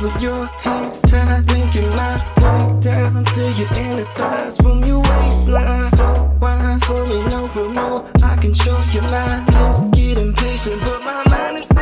with your hands tied, making my way down to your inner thighs from your waistline. So wine for me, no promo. I control your mind, lips get impatient, but my mind is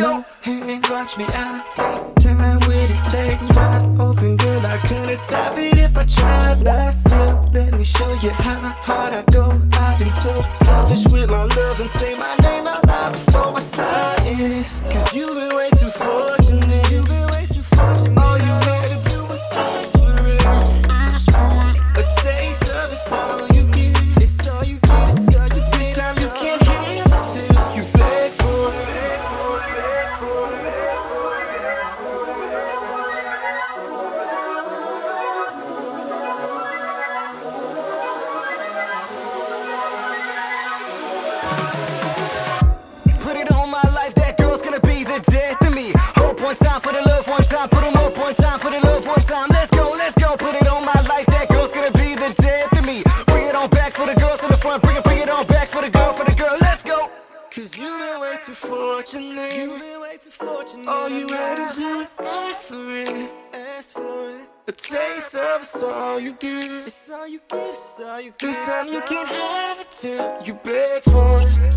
go. Hands, watch me out. Take time with it, legs wide open, girl. I couldn't stop it if I tried, but still, let me show you how hard I go. I've been so selfish with my love and say my name out loud before I sign it. Cause you've been one time for the love, one time, put 'em up one time for the love, one time. Let's go, let's go. Put it on my life, that girl's gonna be the death of me. Bring it on back for the girls in the front, bring it, bring it on back for the girl, for the girl. Let's go. Cause you've been way too fortunate. You've been way too fortunate. All you had to do was ask for it. Ask for it. A taste of it's all you get. It's all you get. It's all you get. This time you can't have it till you beg for it.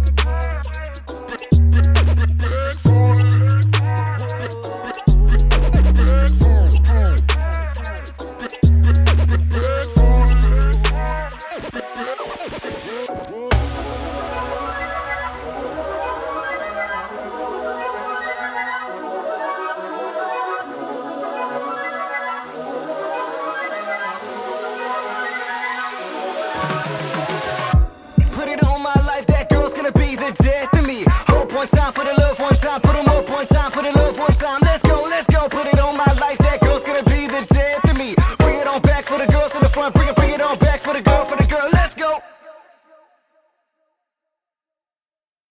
Put it on my life, that girl's gonna be the death of me. Hope one time for the love, one time. Up one time for the love, one time. Let's go, let's go. Put it on my life, that girl's gonna be the death of me. Bring it on back for the girls in the front. Bring it, bring it on back for the girl.